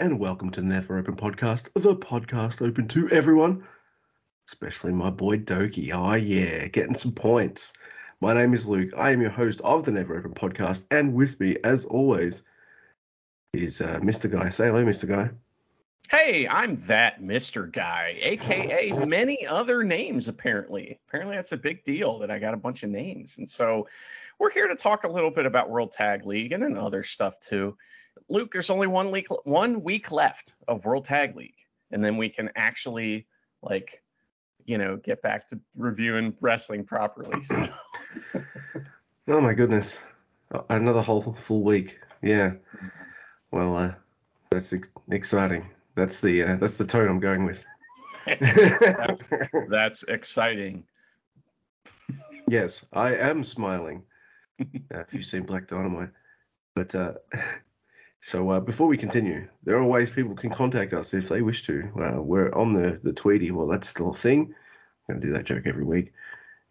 and welcome to the Never Open Podcast, the podcast open to everyone, especially my boy Douki. Oh, yeah, getting some points. My name is Luke. I am your host of the Never Open Podcast, and with me, as always, is uh, Mr. Guy. Say hello, Mr. Guy. Hey, I'm that Mr. Guy, aka many other names, apparently. Apparently, that's a big deal that I got a bunch of names. And so we're here to talk a little bit about World Tag League and then other stuff too. Luke, there's only one week one week left of World Tag League, and then we can actually like, you know, get back to reviewing wrestling properly. So. oh my goodness, another whole full week. Yeah. Well, uh, that's ex- exciting. That's the uh, that's the tone I'm going with. that's, that's exciting. Yes, I am smiling. Uh, if you've seen Black Dynamite, but uh, so uh, before we continue, there are ways people can contact us if they wish to. Uh, we're on the the Tweety. Well, that's still a thing. I'm gonna do that joke every week.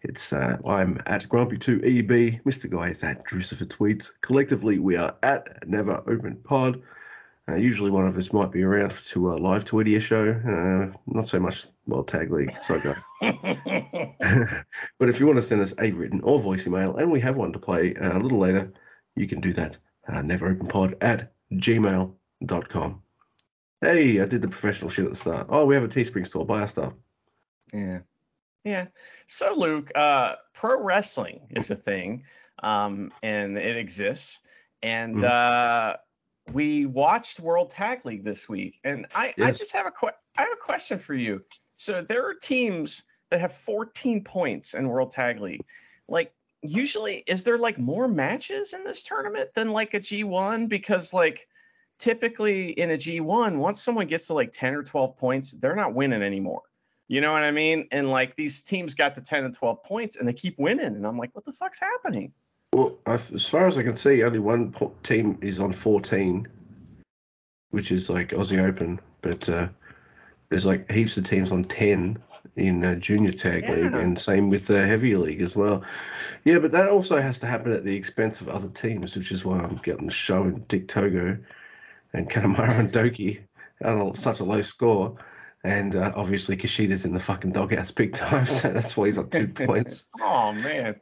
It's uh, I'm at Grumpy2EB. Mr. Guy is at Drucifer Tweets. Collectively, we are at Never Open Pod. Uh, usually, one of us might be around to a live Tweety show. Uh, not so much well tag league. Sorry, guys. but if you want to send us a written or voice email, and we have one to play uh, a little later, you can do that. Uh, neveropenpod at gmail.com. Hey, I did the professional shit at the start. Oh, we have a Teespring store. Buy our stuff. Yeah. Yeah. So, Luke, uh, pro wrestling is a thing, um, and it exists. And mm. uh, we watched World Tag League this week, and I, yes. I just have a que- I have a question for you. So there are teams that have 14 points in World Tag League. Like, usually, is there like more matches in this tournament than like a G1? Because like typically in a G1, once someone gets to like 10 or 12 points, they're not winning anymore. You know what I mean? And like these teams got to 10 and 12 points and they keep winning. And I'm like, what the fuck's happening? Well, as far as I can see, only one team is on 14, which is like Aussie Open. But uh, there's like heaps of teams on 10 in uh, Junior Tag yeah. League, and same with the Heavy League as well. Yeah, but that also has to happen at the expense of other teams, which is why I'm getting the Sho and Dick Togo and Kanemaru and Douki on such a low score. And uh, obviously Kushida's in the fucking doghouse big time, so that's why he's on two points. Oh man,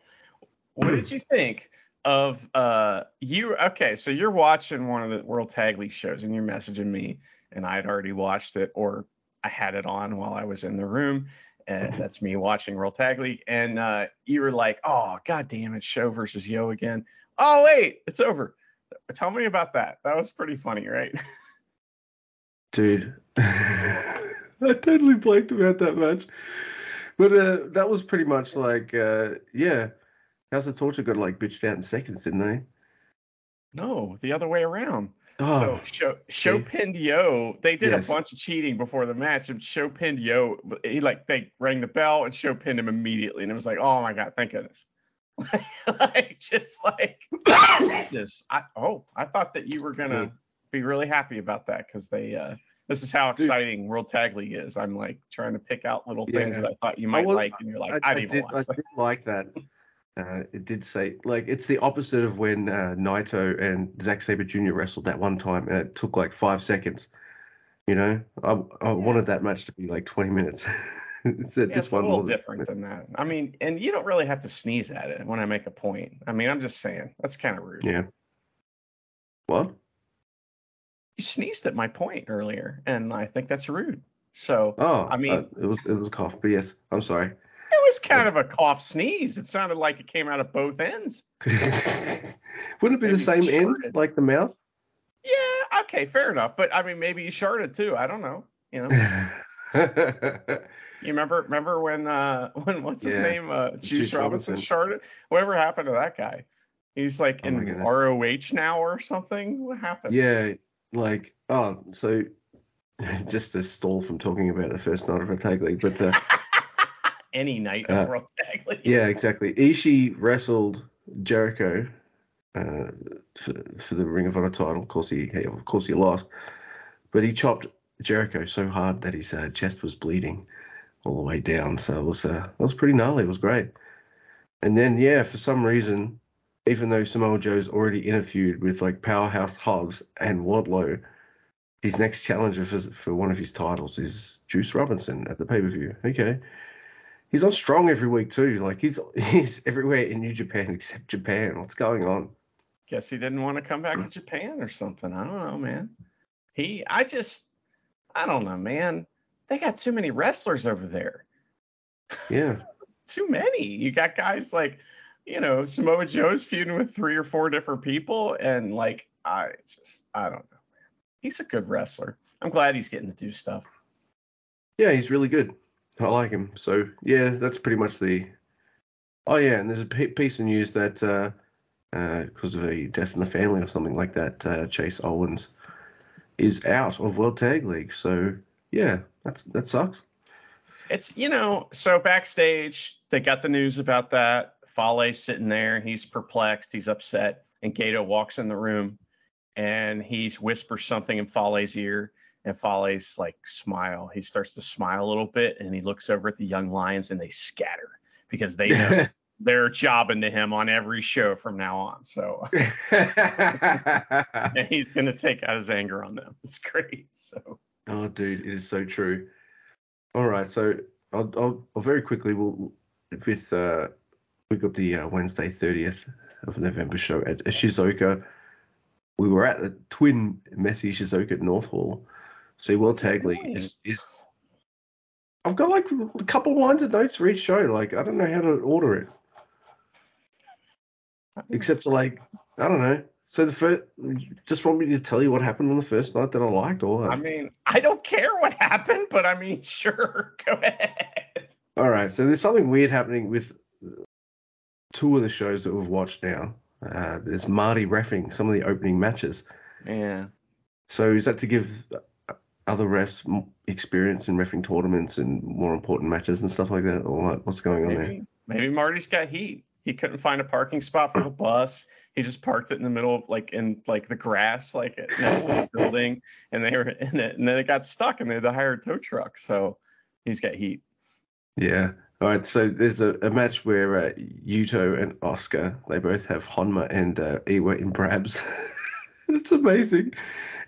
what did you think of uh you? Okay, so you're watching one of the World Tag League shows, and you're messaging me, and I had already watched it, or I had it on while I was in the room. And that's me watching World Tag League, and uh, you were like, "Oh, god damn it, Sho versus Yo again." Oh wait, it's over. Tell me about that. That was pretty funny, right? Dude, I totally blanked about that match. But uh, that was pretty much like, uh, yeah, House of Torture got like bitched out in seconds, didn't they? No, the other way around. Oh, so pinned Yo. They did yes. a bunch of cheating before the match, and Sho pinned Yo. He like they rang the bell and Sho pinned him immediately, and it was like, oh my god, thank goodness. like just like this. I, oh, I thought that you were gonna be really happy about that because they. uh this is how exciting Dude. World Tag League is. I'm like trying to pick out little things yeah. that I thought you might was, like, and you're like, I, I, I did, did like that. Uh, it did say like it's the opposite of when uh, Naito and Zack Sabre Jr. wrestled that one time, and it took like five seconds. You know, I, I yeah. wanted that match to be like 20 minutes. it's, yeah, this it's one a little different than that. I mean, and you don't really have to sneeze at it when I make a point. I mean, I'm just saying that's kind of rude. Yeah. What? You sneezed at my point earlier, and I think that's rude. So, oh, I mean, uh, it was it was a cough, but yes, I'm sorry. Was kind of a cough sneeze. It sounded like it came out of both ends. Wouldn't it be maybe the same end, like the mouth? Yeah, okay, fair enough. But I mean, maybe you sharded too. I don't know. You know. You remember remember when uh when what's his yeah. name uh Juice, Robinson, Robinson sharded? Whatever happened to that guy? He's like oh in ROH now or something. What happened? Yeah, like oh so just to stall from talking about the first night of a tag league, but uh, any night of uh, tag league. Yeah, exactly. Ishii wrestled Jericho uh, for, for the Ring of Honor title. Of course he of course he lost, but he chopped Jericho so hard that his uh, chest was bleeding all the way down. So it was uh, it was pretty gnarly. It was great. And then yeah, for some reason, even though Samoa Joe's already interviewed with like Powerhouse Hobbs and Wardlow, his next challenger for, for one of his titles is Juice Robinson at the pay per view. Okay. He's on strong every week too. Like he's he's everywhere in New Japan except Japan. What's going on? Guess he didn't want to come back to Japan or something. I don't know, man. He I just I don't know, man. They got too many wrestlers over there. Yeah. too many. You got guys like, you know, Samoa Joe's feuding with three or four different people, and like I just I don't know, man. He's a good wrestler. I'm glad he's getting to do stuff. Yeah, he's really good. I like him. So yeah, that's pretty much the. Oh yeah, and there's a piece of news that uh, uh, because of a death in the family or something like that, uh, Chase Owens is out of World Tag League. So yeah, that's that sucks. It's you know, so backstage they got the news about that. Fale's sitting there, he's perplexed, he's upset, and Gedo walks in the room and he whispers something in Fale's ear, and Fale's like smile. He starts to smile a little bit, and he looks over at the young lions, and they scatter because they know they're jobbing to him on every show from now on. So and he's gonna take out his anger on them. It's great. So. Oh, dude, it is so true. All right, so I'll, I'll, I'll very quickly we'll with uh we got the uh, Wednesday 30th of November show at Shizuoka. We were at the Twin Messe Shizuoka at North Hall. So World Tag League is, is I've got like a couple lines of notes for each show. Like I don't know how to order it except to like I don't know. So the first, just want me to tell you what happened on the first night that I liked, or I mean, I don't care what happened, but I mean, sure, go ahead. All right, so there's something weird happening with two of the shows that we've watched now. Uh, there's Marty refing some of the opening matches. Yeah. So is that to give other refs experience in refing tournaments and more important matches and stuff like that, or what's going on maybe, there? Maybe Marty's got heat. He couldn't find a parking spot for the bus. He just parked it in the middle of like in like the grass, like next to the building, and they were in it, and then it got stuck, and they had to hire a tow truck. So he's got heat. Yeah. All right. So there's a, a match where uh, Yuto and Oscar they both have Honma and uh, Iwa in Brabs. it's amazing.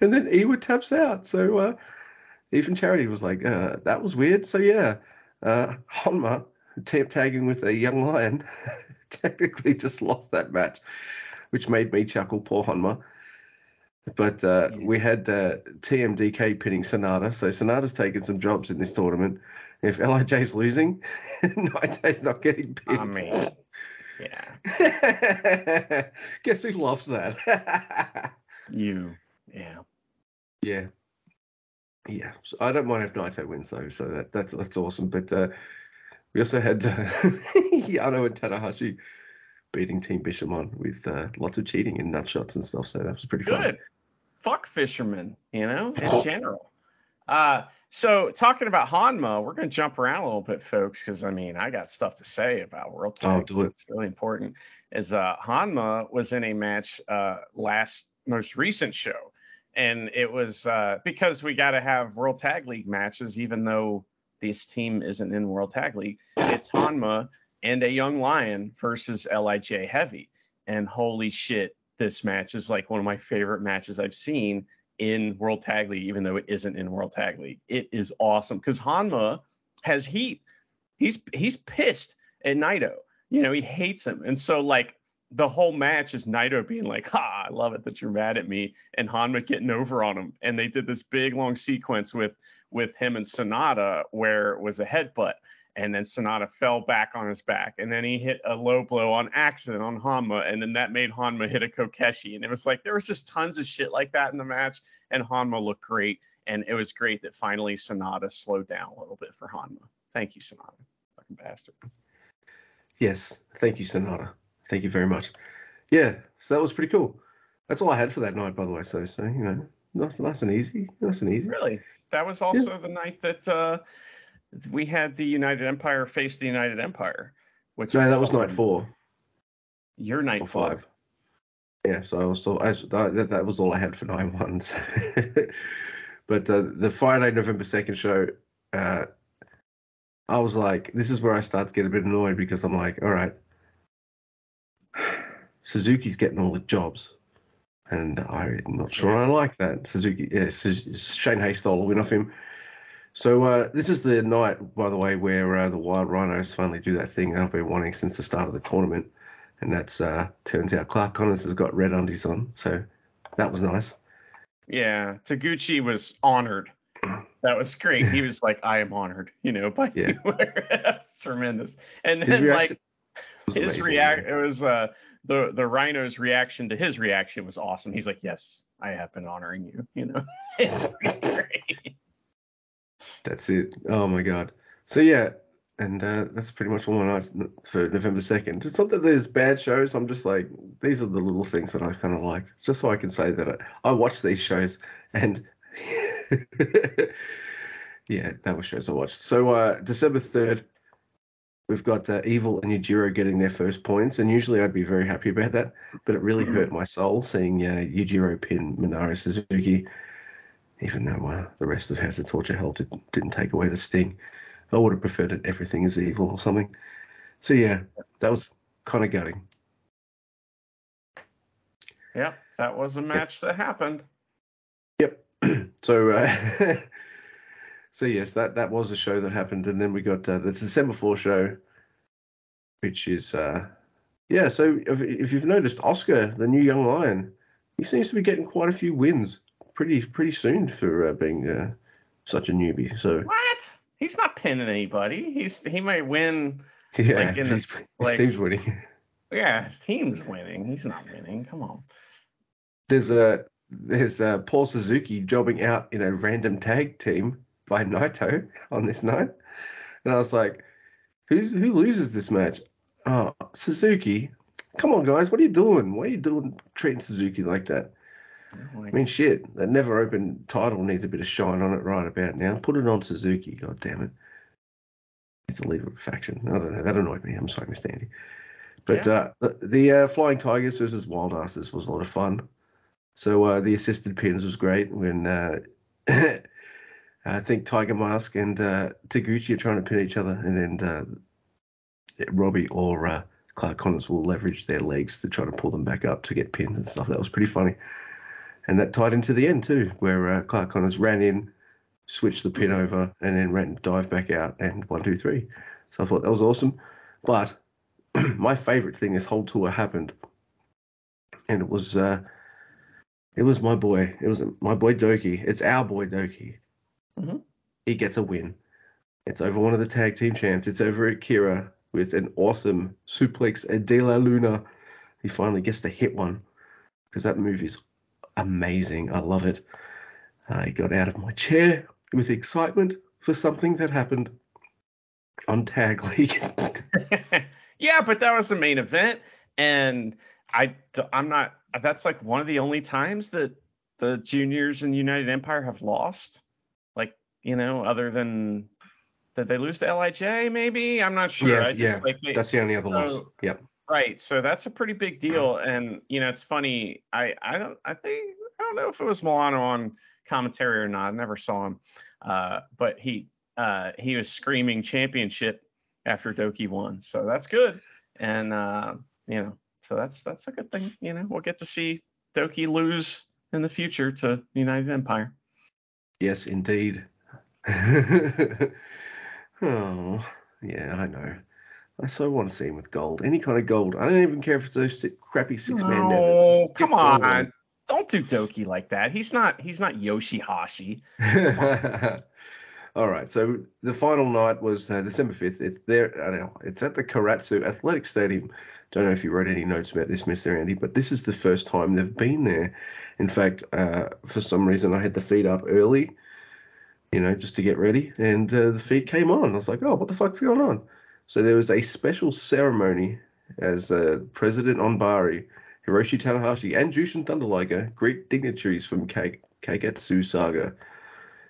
And then Iwa taps out. So uh, even Charity was like, uh, that was weird. So yeah, uh, Honma tap tagging with a young lion technically just lost that match, which made me chuckle. Poor Honma. But uh, yeah. we had uh, TMDK pinning Sanada. so Sanada's taken some jobs in this tournament. If Lij's losing, Naito's not getting pinned. I mean, yeah. Guess who loves that? You, yeah. Yeah. Yeah. So I don't mind if Naito wins though, so that, that's that's awesome. But uh, we also had uh, Yano and Tanahashi beating Team Bishamon with uh, lots of cheating and nut shots and stuff. So that was pretty good. Fun. Fuck fishermen, you know, in general. Uh, so talking about Honma, we're gonna jump around a little bit, folks, because I mean I got stuff to say about World Tag. Oh, do it. It's really important. Is uh, Honma was in a match uh, last most recent show, and it was uh, because we got to have World Tag League matches, even though this team isn't in World Tag League. It's Honma and a young lion versus Lij Heavy. And holy shit, this match is like one of my favorite matches I've seen in World Tag League, even though it isn't in World Tag League. It is awesome because Honma has heat. He's he's pissed at Naito. You know, he hates him. And so like the whole match is Naito being like, "Ha, I love it that you're mad at me," and Honma getting over on him. And they did this big long sequence with with him and Sanada where it was a headbutt. And then Sanada fell back on his back. And then he hit a low blow on accident on Honma, And then that made Honma hit a Kokeshi. And it was like there was just tons of shit like that in the match. And Honma looked great. And it was great that finally Sanada slowed down a little bit for Honma. Thank you, Sanada, Fucking bastard. Yes. Thank you, Sanada. Thank you very much. Yeah. So that was pretty cool. That's all I had for that night, by the way. So, so you know, nice, nice and easy. Nice and easy. Really? that was also yeah. the night that uh, we had the United Empire face the United Empire. Which no, that was night four. Your night five. Yeah, so I was so I, that, that was all I had for nine ones. but uh, the Friday, November second show, uh, I was like, this is where I start to get a bit annoyed because I'm like, all right, Suzuki's getting all the jobs. and I'm not sure. I like that. Suzuki, yeah, Shane Haste stole a win off him. So uh, this is the night, by the way, where uh, the Wild Rhinos finally do that thing I've been wanting since the start of the tournament, and that's uh, turns out Clark Connors has got red undies on, so that was nice. Yeah, Taguchi was honored. That was great. He was like, "I am honored," you know, by yeah. you. that's tremendous. And then like his react, it was uh the the rhino's reaction to his reaction was awesome. He's like, "Yes, I have been honoring you." You know, it's great. That's it. Oh my god. So yeah, and uh, that's pretty much all my nights for November second. It's not that there's bad shows. I'm just like these are the little things that I kind of liked, just so I can say that I, I watched these shows and yeah, that was shows I watched. So uh, December third, we've got uh, Evil and Yujiro getting their first points, and usually I'd be very happy about that, but it really mm-hmm. hurt my soul seeing uh, Yujiro pin Minoru Suzuki even though uh, the rest of House of Torture Hell did, didn't take away the sting. I would have preferred it everything is evil or something. So yeah, that was kind of gutting. Yep, that was a match yep. that happened. Yep. so uh, so yes, that that was a show that happened, and then we got uh, the December four show, which is uh, yeah. So if, if you've noticed, Oscar, the new young lion, he seems to be getting quite a few wins pretty pretty soon for uh, being uh, such a newbie. So what? He's not pinning anybody. He's he might win. Yeah, like his, the, like, team's winning. Yeah, his team's winning. He's not winning. Come on. There's a there's a Paul Suzuki jobbing out in a random tag team by Naito on this night, and I was like, who's who loses this match? Oh, Suzuki. Come on, guys, what are you doing? Why are you doing treating Suzuki like that? I mean, shit, that never open title needs a bit of shine on it right about now. Put it on Suzuki, god damn it. He's the leader of a faction. I don't know. That annoyed me. I'm sorry, Mr. Andy. But yeah. uh, the, the uh, Flying Tigers versus Wild Asses was a lot of fun. So uh, the assisted pins was great when uh, I think Tiger Mask and uh, Taguchi are trying to pin each other, and then uh, Robbie or Clark Connors will leverage their legs to try to pull them back up to get pins and stuff. That was pretty funny and that tied into the end too, where uh, Clark Connors ran in, switched the pin over, and then ran dive back out and one two three. So I thought that was awesome. But my favourite thing this whole tour happened, and it was uh, it was my boy. It was my boy Douki. It's our boy Douki. Mm-hmm. He gets a win. It's over one of the tag team champs. It's over Akira with an awesome suplex de la Luna. He finally gets to hit one because that move is amazing. I love it. I got out of my chair with excitement for something that happened on Tag League. yeah, but that was the main event, and I I'm not. That's like one of the only times that the juniors in United Empire have lost. You know, other than did they lose to Lij? Maybe I'm not sure. Yeah, just, yeah. Like, they, that's the only other so, loss. Yep. Right. So that's a pretty big deal. And you know, it's funny. I I don't I think I don't know if it was Milano on commentary or not. I never saw him. Uh, but he uh, he was screaming championship after Douki won. So that's good. And uh, you know, so that's that's a good thing. You know, we'll get to see Douki lose in the future to United Empire. Yes, indeed. oh, yeah, I know. I so want to see him with gold. Any kind of gold. I don't even care if it's those crappy six man Oh, come on. Don't do Douki like that. He's not he's not Yoshihashi. All right. So the final night was uh, December 5th. It's there. I don't know. It's at the Karatsu Athletic Stadium. Don't know if you wrote any notes about this, Mr. Andy, but this is the first time they've been there. In fact, uh, for some reason, I had the feed up early, you know, just to get ready, and uh, the feed came on. I was like, oh, what the fuck's going on? So there was a special ceremony as uh, President Ohbari, Hiroshi Tanahashi, and Jushin Thunder Liger greet dignitaries from K- Keigetsu Saga.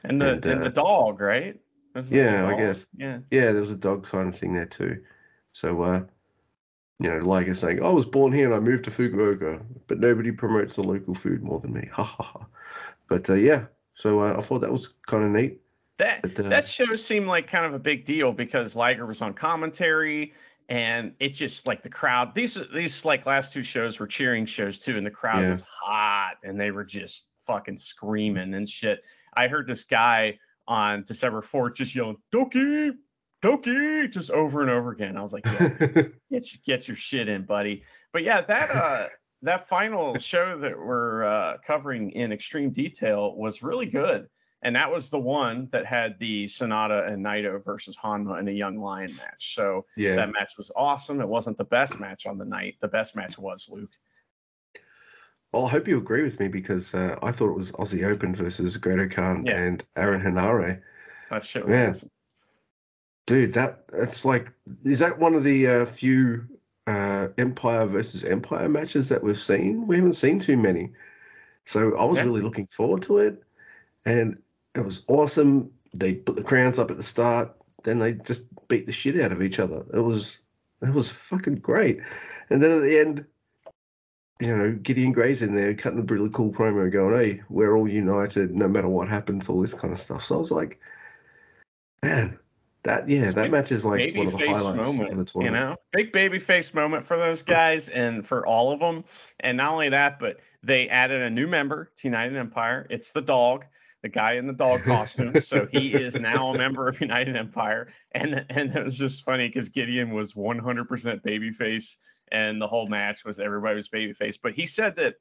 And the and, and uh, the dog, right? Yeah, I guess. Yeah. Yeah, there was a dog kind of thing there too. So, uh, you know, Liger saying, I was born here and I moved to Fukuoka, but nobody promotes the local food more than me. Ha ha ha. But uh, yeah, so uh, I thought that was kind of neat. That but, uh, that show seemed like kind of a big deal because Liger was on commentary and it just like the crowd. These these like last two shows were cheering shows too, and the crowd yeah. was hot, and they were just fucking screaming and shit. I heard this guy on December 4th just yelling Douki, Douki, just over and over again. I was like, yeah, get get your shit in, buddy. But yeah, that uh that final show that we're uh, covering in extreme detail was really good. And that was the one that had the Sanada and Naito versus Honma in a Young Lion match. So yeah. that match was awesome. It wasn't the best match on the night. The best match was Luke. Well, I hope you agree with me because uh, I thought it was Aussie Open versus Great-O-Khan yeah. and Aaron Henare. That shit was Man. awesome. Dude, that that's like, is that one of the uh, few uh, Empire versus Empire matches that we've seen. We haven't seen too many. So I was yeah. really looking forward to it. And it was awesome. They put the crowns up at the start, then they just beat the shit out of each other. It was it was fucking great. And then at the end, you know, Gideon Grey's in there cutting a really cool promo going, Hey, we're all united no matter what happens, all this kind of stuff. So I was like, Man, that yeah, that match is like one of the highlights moment, of the tournament. You know, big baby face moment for those guys and for all of them. And not only that, but they added a new member to United Empire. It's the dog, the guy in the dog costume. so he is now a member of United Empire. And and it was just funny because Gideon was 100% babyface, and the whole match was everybody was babyface. But he said that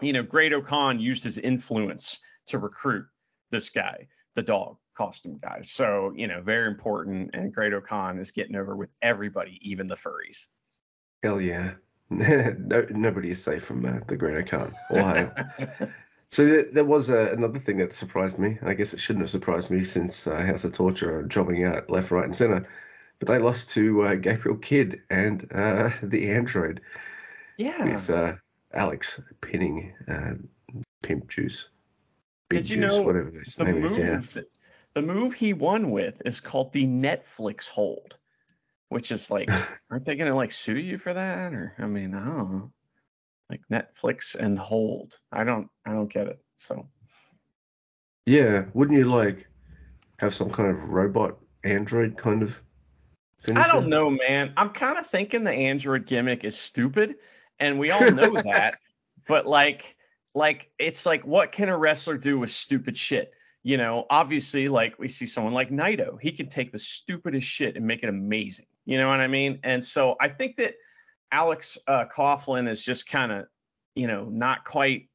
you know Great-O-Khan used his influence to recruit this guy, the dog costume guys. So, you know, very important. And Great-O-Khan is getting over with everybody, even the furries. Hell yeah. no, nobody is safe from uh, the Great-O-Khan. Ohio. so there, there was uh, another thing that surprised me. I guess it shouldn't have surprised me since uh, House of Torture are jobbing out left, right, and center. But they lost to uh, Gabriel Kidd and uh, the android. Yeah. With uh, Alex pinning Pimp Juice. Big Did you juice, know whatever the name move is, yeah. The move he won with is called the Netflix hold, which is like, aren't they gonna like sue you for that? Or I mean, I don't know. Like Netflix and hold. I don't I don't get it. So Yeah, wouldn't you like have some kind of robot android kind of finisher? I don't know, man. I'm kind of thinking the android gimmick is stupid, and we all know that. But like like it's like what can a wrestler do with stupid shit? You know, obviously, like we see someone like Naito, he can take the stupidest shit and make it amazing. You know what I mean? And so I think that Alex uh, Coughlin is just kind of, you know, not quite.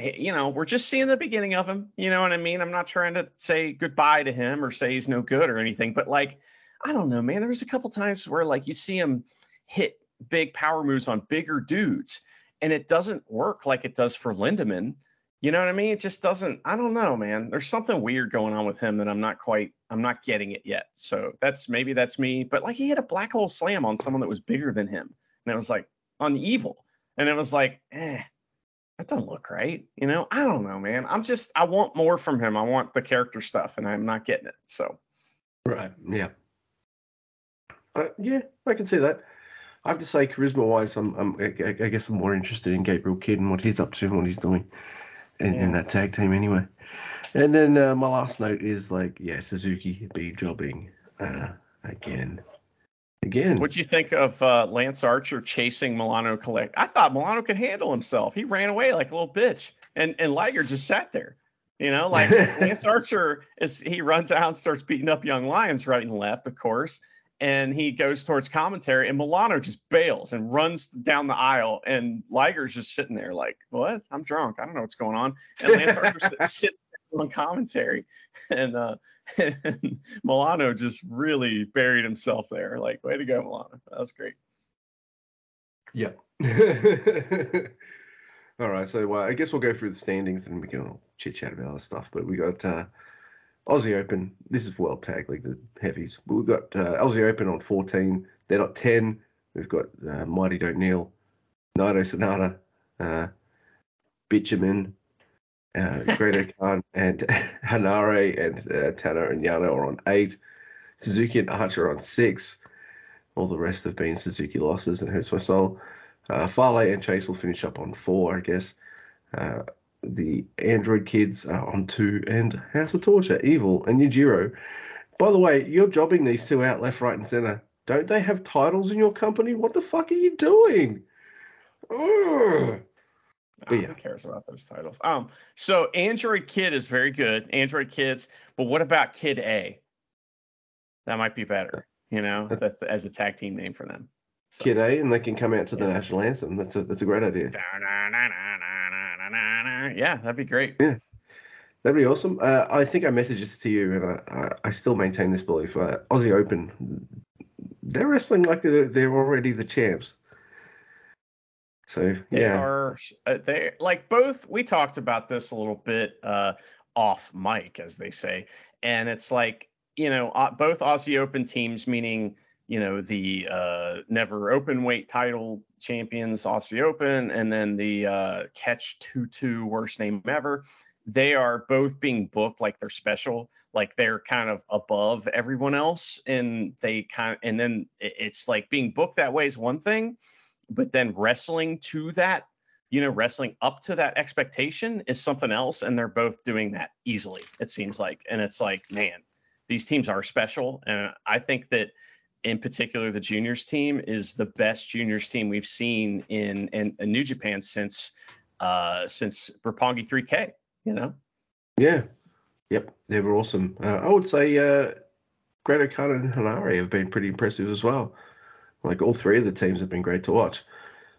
You know, we're just seeing the beginning of him. You know what I mean? I'm not trying to say goodbye to him or say he's no good or anything, but like, I don't know, man. There was a couple times where like you see him hit big power moves on bigger dudes, and it doesn't work like it does for Lindaman you know what I mean? It just doesn't. I don't know, man. There's something weird going on with him that I'm not quite. I'm not getting it yet. So that's maybe that's me. But like he had a black hole slam on someone that was bigger than him, and it was like on evil, and it was like, eh, that doesn't look right. You know? I don't know, man. I'm just. I want more from him. I want the character stuff, and I'm not getting it. So. Right. Yeah. Uh, yeah, I can see that. I have to say, charisma-wise, I'm, I'm I, I guess I'm more interested in Gabriel Kidd and what he's up to and what he's doing in, yeah. in that tag team anyway. And then uh, my last note is like, yeah, Suzuki be jobbing uh, again. Again. What'd you think of uh, Lance Archer chasing Milano Collect? I thought Milano could handle himself. He ran away like a little bitch, and and Liger just sat there. You know, like Lance Archer is he runs out and starts beating up young lions right and left, of course and he goes towards commentary, and Milano just bails and runs down the aisle, and Liger's just sitting there like, "What? I'm drunk. I don't know what's going on." And Lance Archer sits on commentary, and, uh, and Milano just really buried himself there. Like, way to go, Milano. That was great. Yeah. all right, so uh, I guess we'll go through the standings and we can all chit chat about other stuff. But we got uh, Aussie Open. This is World Tag League, the heavies. We've got uh, Aussie Open on 14. They're not 10. We've got uh, Mighty Don't Kneel, Naito Sanada, uh, Bitumen, uh, Great-O-Khan, and Henare and uh, Tanner and Yano are on eight. Suzuki and Archer on six. All the rest have been Suzuki losses and hurts my soul. Uh, Fale and Chase will finish up on four, I guess. The Android kids are on two, and House of Torture, Evil, and Yujiro. By the way, you're jobbing these two out left, right, and center. Don't they have titles in your company? What the fuck are you doing? Ugh. But yeah. Who cares about those titles? Um, so Android Kid is very good. Android Kids, but what about Kid A? That might be better, you know, that, as a tag team name for them. So. Kid A, and they can come out to the yeah. national anthem. That's a that's a great idea. Yeah, that'd be great. Yeah, that'd be awesome. Uh, I think I messaged this to you, and I, I, I still maintain this belief. Uh, Aussie Open, they're wrestling like they're, they're already the champs. So they yeah, are uh, they like both. We talked about this a little bit uh, off mic, as they say, and it's like you know uh, both Aussie Open teams, meaning you know the uh, never open weight title champions Aussie Open, and then the uh, Catch Two Two worst name ever. They are both being booked like they're special, like they're kind of above everyone else, and they kind of, and then it's like being booked that way is one thing but then wrestling to that you know wrestling up to that expectation is something else and they're both doing that easily it seems like and it's like man these teams are special and i think that in particular the juniors team is the best juniors team we've seen in in, in new japan since uh since Roppongi 3k you know yeah yep they were awesome uh, i would say uh Great-O-Khan and Henare have been pretty impressive as well. Like all three of the teams have been great to watch.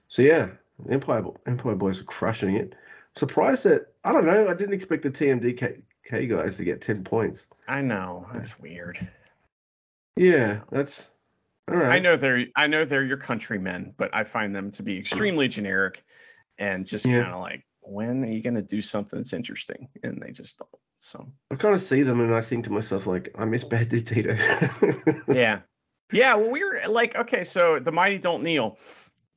So yeah, Empire Empire boys are crushing it. Surprised that I don't know. I didn't expect the TMDK guys to get ten points. I know that's weird. Yeah, that's right. I know they're I know they're your countrymen, but I find them to be extremely generic and just yeah. kind of like, when are you going to do something that's interesting? And they just don't. So I kind of see them and I think to myself like, I miss Bad Dude Tito. yeah, yeah, well, we were like, okay, so the Mighty Don't Kneel,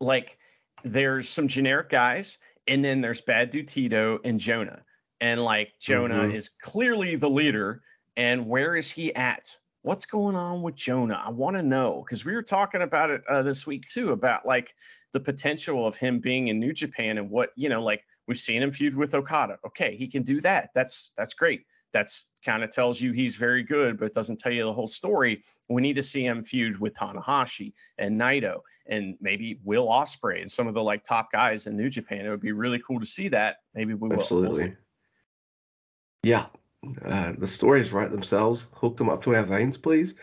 like, there's some generic guys, and then there's Bad Dude Tito and Jonah, and like Jonah mm-hmm. is clearly the leader, and where is he at? What's going on with Jonah? I want to know because we were talking about it uh, this week too about like the potential of him being in New Japan and what you know, like we've seen him feud with Okada. Okay, he can do that. That's that's great that's kind of tells you he's very good, but doesn't tell you the whole story. We need to see him feud with Tanahashi and Naito and maybe Will Ospreay and some of the like top guys in New Japan. It would be really cool to see that. Maybe we will. Absolutely. Yeah. Uh, the stories write themselves. Hook them up to our veins, please.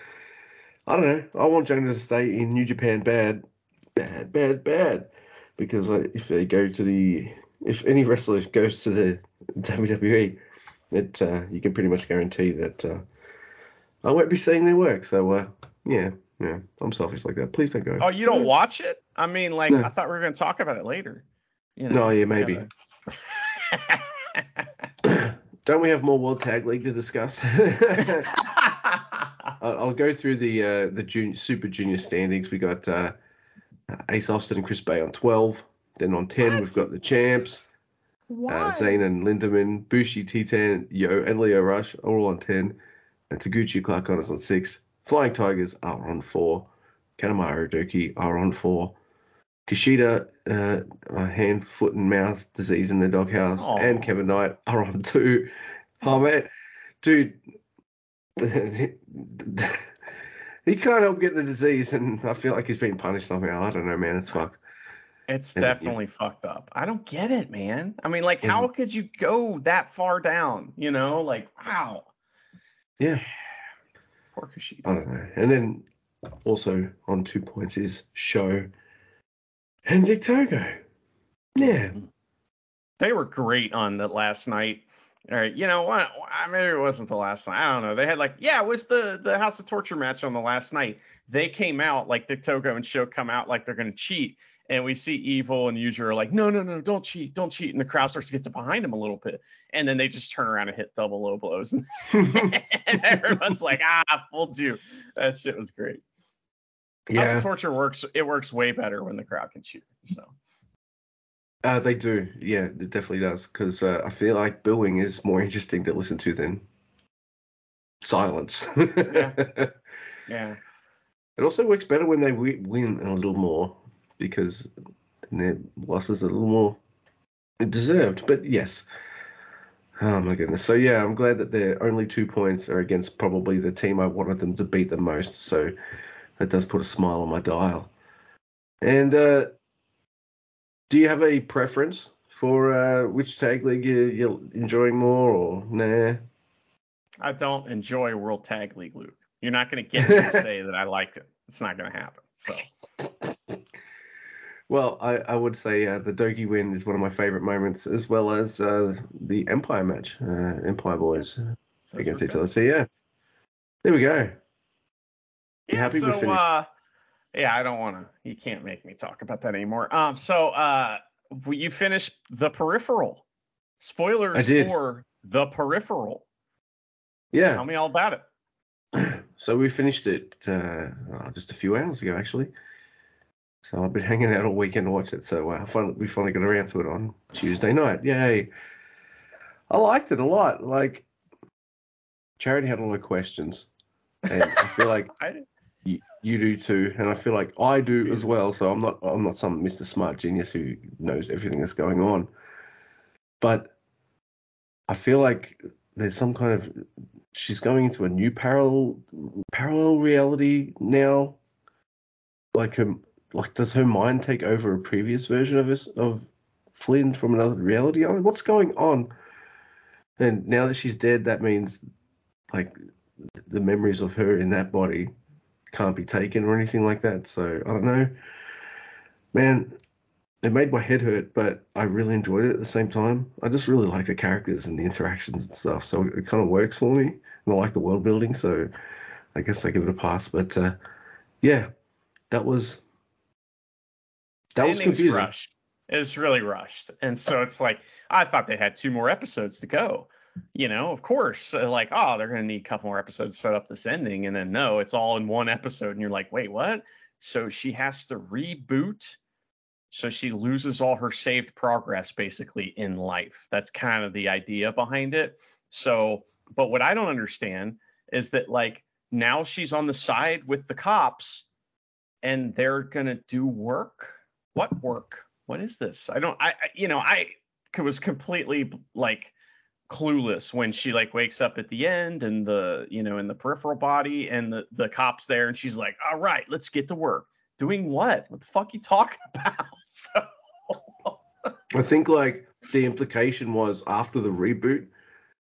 I don't know. I want Jonah to stay in New Japan bad, bad, bad, bad. Because if they go to the, if any wrestler goes to the WWE, it uh, you can pretty much guarantee that uh, I won't be seeing their work. So uh, yeah, yeah, I'm selfish like that. Please don't go. Oh, you don't watch it? I mean, like no. I thought we were going to talk about it later. You know, no, yeah, maybe. don't we have more World Tag League to discuss? I'll go through the uh, the junior, Super Junior standings. We got uh, Ace Austin and Chris Bey on 12. Then on 10, what? we've got the champs. Uh, Zayn and Lindaman, Bushi, Titan, Yo, and Lio Rush are all on 10. And Taguchi Clark Connors on 6. Flying Tigers are on 4. Kanemaru Douki are on 4. Kushida, uh, hand, foot, and mouth disease in the doghouse, Aww. and Kevin Knight are on 2. Oh, man. Dude. he can't help getting the disease, and I feel like he's being punished somehow. I don't know, man. It's fucked. It's and, definitely yeah. fucked up. I don't get it, man. I mean, like, and, how could you go that far down? You know, like, wow. Yeah. Poor Kushida. I don't know. And then also on two points is Sho and Dick Togo. Yeah. Mm-hmm. They were great on the last night. All right, you know what? Maybe it wasn't the last night. I don't know. They had like, yeah, it was the the House of Torture match on the last night. They came out like Dick Togo and Sho come out like they're gonna cheat, and we see Evil and are like, no, no, no, don't cheat, don't cheat. And the crowd starts to get to behind him a little bit. And then they just turn around and hit double low blows. and everyone's like, ah, I fooled you. That shit was great. Yeah. House of Torture works. It works way better when the crowd can cheer. So. Uh, they do. Yeah, it definitely does. Because uh, I feel like booing is more interesting to listen to than silence. yeah. Yeah. It also works better when they win a little more because their losses are a little more deserved. But yes. Oh my goodness. So yeah, I'm glad that their only two points are against probably the team I wanted them to beat the most. So that does put a smile on my dial. And uh, do you have a preference for uh, which tag league you, you're enjoying more, or nah? I don't enjoy World Tag League, Luke. You're not going to get me to say that I like it. It's not going to happen. So. Well, I, I would say uh, the Douki win is one of my favorite moments, as well as uh, the Empire match, uh, Empire Boys against each other. So yeah, there we go. Yeah, happy so, we finished? Uh, yeah, I don't want to. You can't make me talk about that anymore. Um, so uh, you finished the Peripheral. Spoilers for the Peripheral. Yeah. Tell me all about it. So we finished it uh, oh, just a few hours ago, actually. So I've been hanging out all weekend to watch it. So uh, finally, we finally got around to it on Tuesday night. Yay! I liked it a lot. Like Charity had a lot of questions, and I feel like you, you, do too, and I feel like I do as well. So I'm not I'm not some Mr. Smart genius who knows everything that's going on, but I feel like there's some kind of she's going into a new parallel parallel reality now. Like her like does her mind take over a previous version of us of Flynn from another reality? I mean, what's going on? And now that she's dead, that means like the memories of her in that body can't be taken or anything like that. So I don't know. Man, it made my head hurt, but I really enjoyed it at the same time. I just really like the characters and the interactions and stuff, so it kind of works for me. And I like the world building, so I guess I give it a pass. But uh, yeah, that was that was confusing. Rushed. It's really rushed, and so it's like I thought they had two more episodes to go. You know, of course, uh, like oh, they're gonna need a couple more episodes to set up this ending, and then no, it's all in one episode, and you're like, wait, what? So she has to reboot. So she loses all her saved progress basically in life. That's kind of the idea behind it. So, but what I don't understand is that like now she's on the side with the cops and they're going to do work what work? What is this? I don't. I you know I was completely like clueless when she like wakes up at the end and the you know in the peripheral body and the the cops there and she's like all right let's get to work doing what what the fuck you talking about so i think like the implication was after the reboot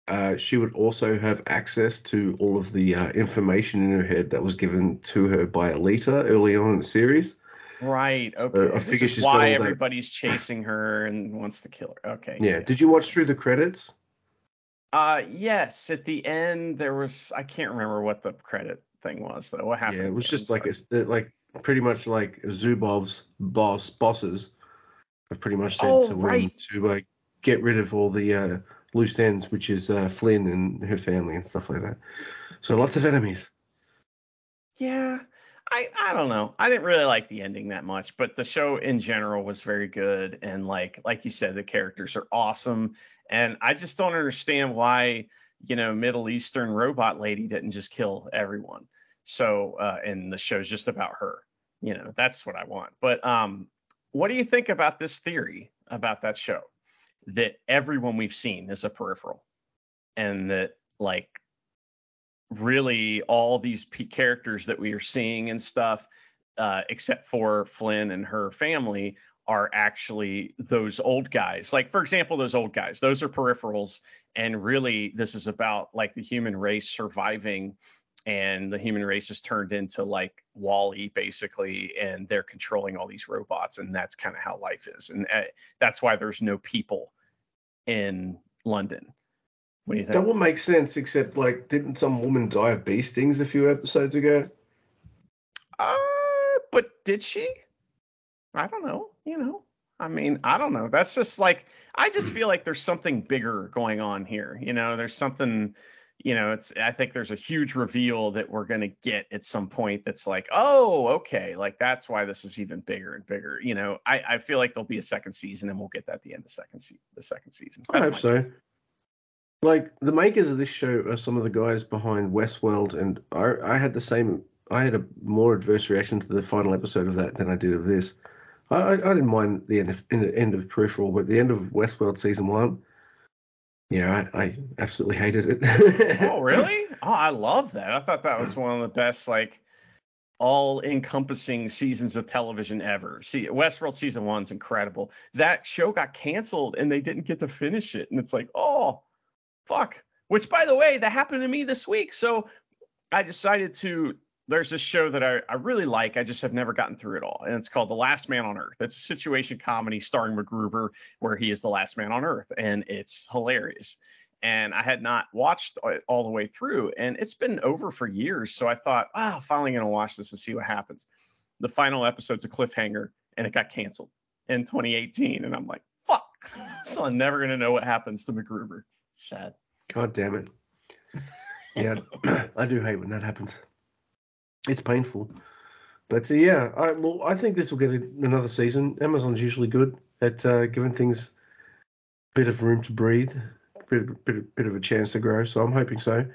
uh, she would also have access to all of the uh, information in her head that was given to her by Aelita early on in the series. Right. Okay. So I figure she's why everybody's that. chasing her and wants to kill her. Okay. Yeah. Did you watch through the credits? Uh, yes. At the end, there was I can't remember what the credit thing was though. What happened? Yeah, it was just like a, like pretty much like Zubov's boss bosses have pretty much said oh, to right. to uh, get rid of all the uh, loose ends, which is uh, Flynn and her family and stuff like that. So lots of enemies. Yeah, I I don't know. I didn't really like the ending that much, but the show in general was very good and like like you said the characters are awesome and I just don't understand why, you know, Middle Eastern robot lady didn't just kill everyone. So uh and the show's just about her. You know, that's what I want. But um what do you think about this theory about that show? That everyone we've seen is a peripheral and that like really all these p- characters that we are seeing and stuff, uh, except for Flynn and her family, are actually those old guys. Like, for example, those old guys, those are peripherals. And really, this is about like the human race surviving. And the human race is turned into like WALL-E, basically, and they're controlling all these robots. And that's kind of how life is. And uh, that's why there's no people in London what do you think? That would make sense, except like, didn't some woman die of bee stings a few episodes ago? Uh, but did she? I don't know. You know, I mean, I don't know. That's just like I just feel like there's something bigger going on here. You know, there's something. You know, it's. I think there's a huge reveal that we're gonna get at some point. That's like, oh, okay, like that's why this is even bigger and bigger. You know, I I feel like there'll be a second season, and we'll get that at the end of second se- the second season. That's I hope so. Guess like the makers of this show are some of the guys behind Westworld, and I, I had the same. I had a more adverse reaction to the final episode of that than I did of this. I, I didn't mind the end of end of Peripheral, but the end of Westworld season one, yeah, I, I absolutely hated it. oh, really? Oh, I love that. I thought that was one of the best like all encompassing seasons of television ever. See, Westworld season one's incredible. That show got canceled and they didn't get to finish it. And it's like, oh, fuck. Which, by the way, that happened to me this week. So I decided to. There's this show that I, I really like. I just have never gotten through it all. And it's called The Last Man on Earth. It's a situation comedy starring MacGruber, where he is the last man on Earth. And it's hilarious and I had not watched it all the way through, and it's been over for years. So I thought, ah, oh, finally gonna watch this and see what happens. The final episode's a cliffhanger, and it got canceled in 2018, and I'm like, fuck. so I'm never gonna know what happens to MacGruber. Sad. God damn it. Yeah, I do hate when that happens. It's painful. But uh, yeah, I well, I think this will get another season. Amazon's usually good at uh, giving things a bit of room to breathe bit, bit, bit of a chance to grow. So I'm hoping so.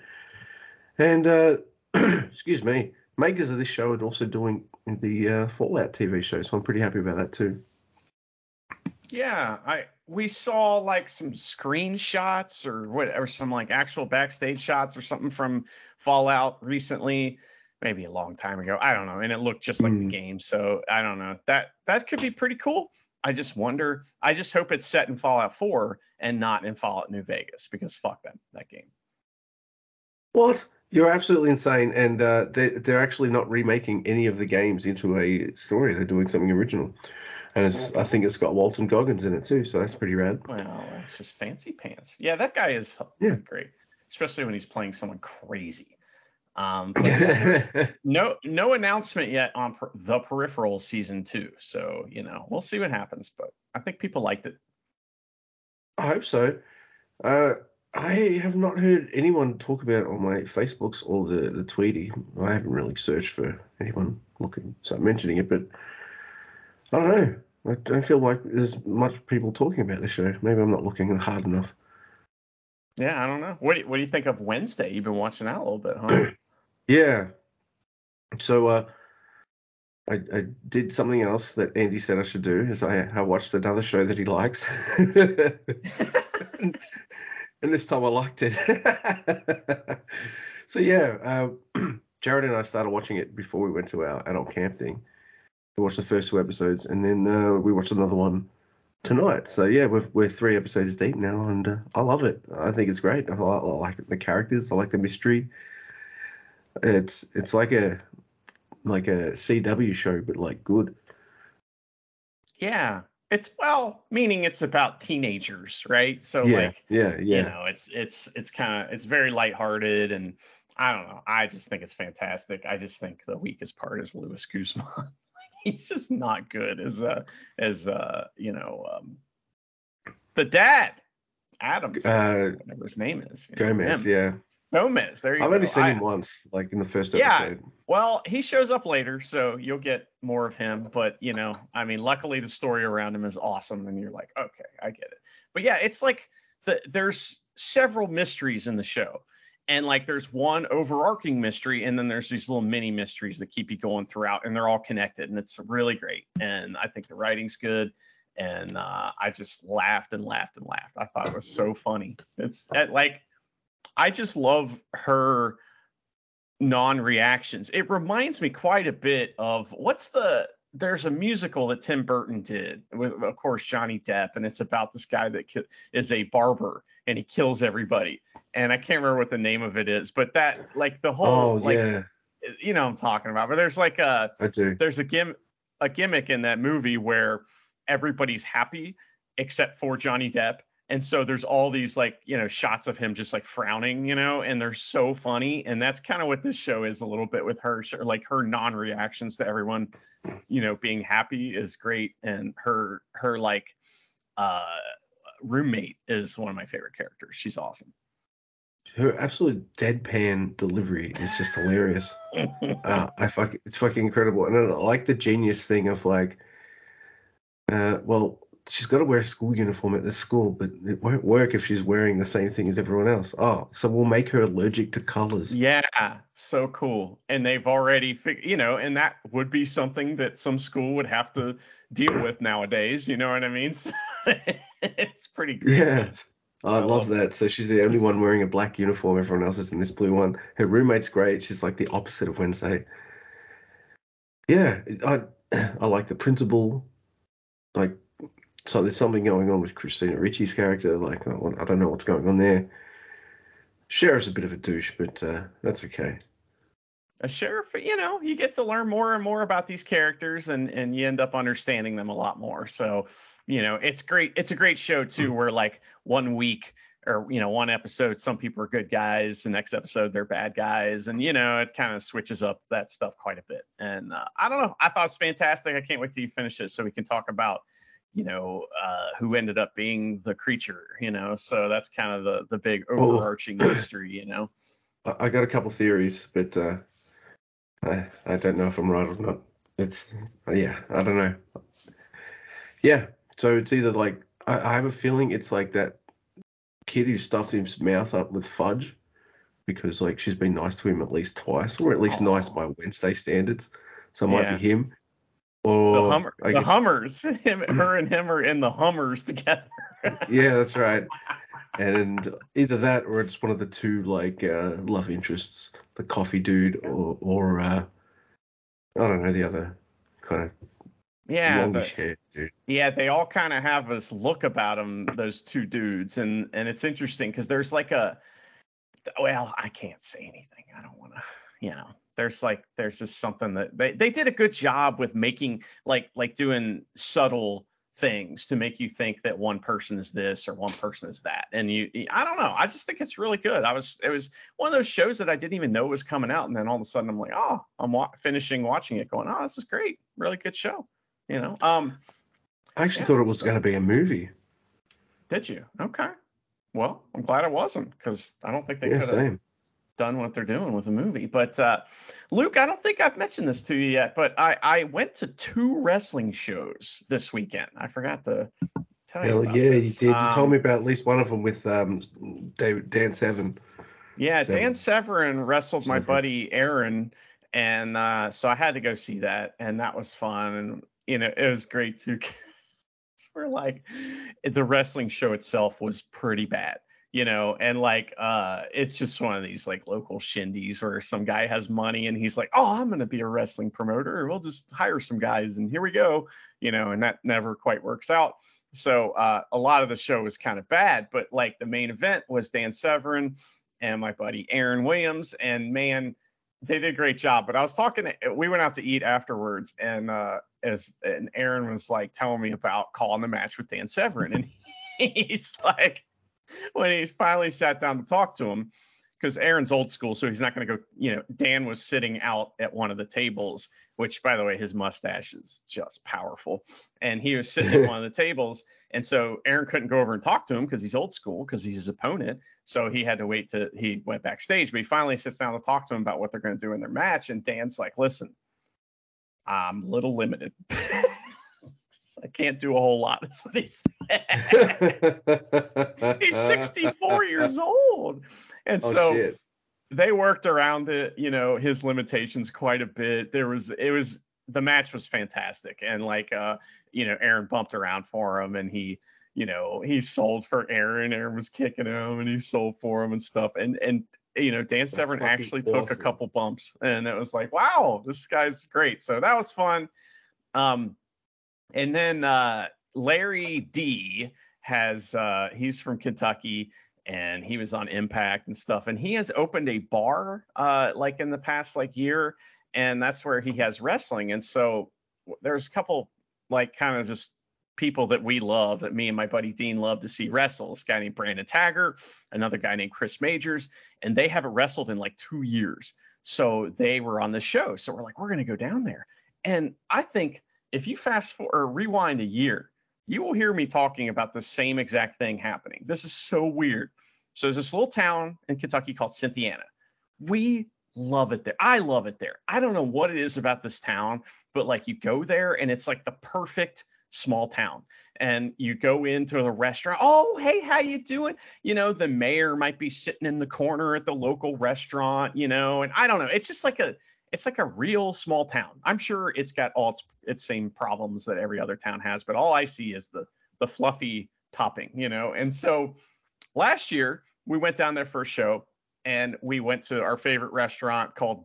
And uh, excuse me, makers of this show are also doing the uh, Fallout TV show, so I'm pretty happy about that too. Yeah, I we saw like some screenshots or what or some like actual backstage shots or something from Fallout recently, maybe a long time ago. I don't know, and it looked just like mm. the game. So I don't know. That that could be pretty cool. I just wonder. I just hope it's set in Fallout 4 and not in Fallout New Vegas because fuck that that game. What? You're absolutely insane, and uh, they, they're actually not remaking any of the games into a story. They're doing something original, and I think it's got Walton Goggins in it too, so that's pretty rad. Well, it's just fancy pants. Yeah, that guy is yeah. great, especially when he's playing someone crazy. Um, no no announcement yet on per- the Peripheral season two, so you know we'll see what happens. But I think people liked it. I hope so. Uh, I have not heard anyone talk about it on my Facebooks or the the Tweety. I haven't really searched for anyone looking start mentioning it, but I don't know. I don't feel like there's much people talking about the show. Maybe I'm not looking hard enough. Yeah, I don't know. What do, what do you think of Wednesday? You've been watching that a little bit, huh? Yeah. So uh, I, I did something else that Andy said I should do. Is I, I watched another show that he likes, and, this time I liked it. so yeah, uh, Jared and I started watching it before we went to our adult camp thing. We watched the first two episodes, and then uh, we watched another one tonight. So yeah, we're, we're three episodes deep now, and uh, I love it. I think it's great. I, I, like the characters. I like the mystery. It's it's like a like a CW show, but like good. Yeah, it's well, meaning it's about teenagers, right? So yeah, like, yeah, yeah. You know, it's it's it's kind of it's very lighthearted, and I don't know. I just think it's fantastic. I just think the weakest part is Luis Guzman. He's just not good as uh as uh you know um the dad Adams, uh, whatever his name is. Gomez, know, yeah. Gomez. There you I've go. only seen I, him once, like in the first episode. Yeah. Well, he shows up later, so you'll get more of him. But you know, I mean, luckily the story around him is awesome, and you're like, okay, I get it. But yeah, it's like the, there's several mysteries in the show. And like there's one overarching mystery, and then there's these little mini mysteries that keep you going throughout, and they're all connected, and it's really great. And I think the writing's good and uh, I just laughed and laughed and laughed. I thought it was so funny. It's like I just love her non-reactions. It reminds me quite a bit of what's the there's a musical that Tim Burton did with of course Johnny Depp and it's about this guy that ki- is a barber and he kills everybody. And I can't remember what the name of it is, but that like the whole oh, like yeah. you know I'm talking about. But there's like a there's a gim a gimmick in that movie where everybody's happy except for Johnny Depp and so there's all these like you know shots of him just like frowning you know and they're so funny. And that's kind of what this show is a little bit with her like her non-reactions to everyone you know being happy is great. And her her like uh roommate is one of my favorite characters. She's awesome. Her absolute deadpan delivery is just hilarious. Uh, i fuck it's fucking incredible. And i like the genius thing of like uh well she's got to wear a school uniform at this school, but it won't work if she's wearing the same thing as everyone else. Oh, so we'll make her allergic to colors. Yeah, so cool. And they've already, fig- you know, and that would be something that some school would have to deal with nowadays. You know what I mean? So it's pretty great. Yeah. I, I love, love that. So she's the only one wearing a black uniform. Everyone else is in this blue one. Her roommate's great. She's like the opposite of Wednesday. Yeah, I I like the principal. Like, so there's something going on with Christina Ricci's character. Like, I don't know what's going on there. Sheriff's a bit of a douche, but uh, that's okay. A sheriff, you know, you get to learn more and more about these characters, and and you end up understanding them a lot more. So, you know, it's great. It's a great show too, where like one week or you know one episode some people are good guys the next episode they're bad guys and you know it kind of switches up that stuff quite a bit and uh, i don't know i thought it was fantastic i can't wait till you finish it so we can talk about you know uh, who ended up being the creature you know so that's kind of the the big overarching oh. mystery you know i got a couple theories but uh i i don't know if i'm right or not it's yeah i don't know yeah so it's either like I, I have a feeling it's like that kid who stuffed his mouth up with fudge because like she's been nice to him at least twice, or at least oh. nice by Wednesday standards. So it might yeah. be him. The, Hummer, the Hummers, him, her and him are in the Hummers together. yeah, that's right. And either that or it's one of the two like uh, love interests, the coffee dude or or uh, I don't know the other kind of yeah, but, yeah, they all kind of have this look about them, those two dudes, and and it's interesting because there's like a, well, I can't say anything. I don't want to, you know. There's like there's just something that they they did a good job with making like like doing subtle things to make you think that one person is this or one person is that and you i don't know i just think it's really good i was it was one of those shows that i didn't even know was coming out and then all of a sudden i'm like oh i'm wa- finishing watching it going oh this is great really good show you know, um, I actually yeah, thought it was so, going to be a movie. Did you? Okay. Well, I'm glad it wasn't because I don't think they yeah, could have done what they're doing with a movie. But uh, Luke, I don't think I've mentioned this to you yet, but I, I went to two wrestling shows this weekend. I forgot to tell Hell you. yeah, this. you did. Um, you told me um, about at least one of them with um, David, Dan Severn. Yeah, Severn. Dan Severn wrestled Severn. my buddy Aaron, and uh, so I had to go see that, and that was fun. And you know, it was great too. We're like the wrestling show itself was pretty bad, you know, and like uh it's just one of these like local shindies where some guy has money and he's like, Oh, I'm gonna be a wrestling promoter. We'll just hire some guys and here we go, you know, and that never quite works out. So uh, a lot of the show was kind of bad, but like the main event was Dan Severn and my buddy Aaron Williams, and man, they did a great job. But I was talking, to, we went out to eat afterwards, and uh, as and Aaron was like telling me about calling the match with Dan Severn and he's like, when he finally sat down to talk to him, because Aaron's old school, so he's not going to go. You know, Dan was sitting out at one of the tables, which, by the way, his mustache is just powerful, and he was sitting at one of the tables, and so Aaron couldn't go over and talk to him because he's old school, because he's his opponent. So he had to wait to he went backstage, but he finally sits down to talk to him about what they're going to do in their match, and Dan's like, "Listen, I'm a little limited." I can't do a whole lot. That's what he said. He's 64 years old. And oh, so shit. they worked around it, you know, his limitations quite a bit. There was, it was, the match was fantastic. And like, uh, you know, Aaron bumped around for him and he, you know, he sold for Aaron. Aaron was kicking him and he sold for him and stuff. And, and, you know, Dan Severn actually awesome. took a couple bumps and it was like, wow, this guy's great. So that was fun. Um, and then uh, Larry D has uh, he's from Kentucky and he was on Impact and stuff. And he has opened a bar uh, like in the past like year, and that's where he has wrestling. And so there's a couple like kind of just people that we love that me and my buddy Dean love to see wrestle. This guy named Brandon Tagger, another guy named Chris Majors, and they haven't wrestled in like two years. So they were on the show. So we're like, we're gonna go down there. And I think if you fast forward or rewind a year, you will hear me talking about the same exact thing happening. This is so weird. So there's this little town in Kentucky called Cynthiana. We love it there. I love it there. I don't know what it is about this town, but like you go there and it's like the perfect small town. And you go into the restaurant. Oh, hey, how you doing? You know, the mayor might be sitting in the corner at the local restaurant, you know, and I don't know. It's just like a it's like a real small town. I'm sure it's got all its its same problems that every other town has, but all I see is the the fluffy topping, you know. And so last year we went down there for a show and we went to our favorite restaurant called